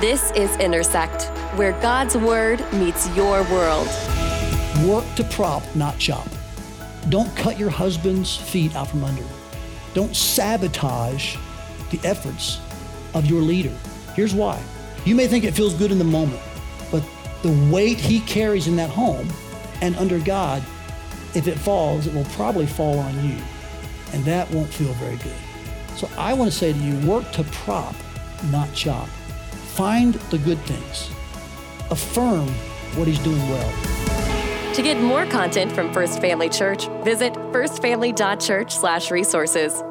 This is Intersect, where God's Word meets your world. Work to prop, not chop. Don't cut your husband's feet out from under. Don't sabotage the efforts of your leader. Here's why. You may think it feels good in the moment, but the weight he carries in that home and under God, if it falls, it will probably fall on you. And that won't feel very good. So I want to say to you work to prop, not chop. Find the good things, affirm what he's doing well. To get more content from First Family Church, visit firstfamily.church/resources.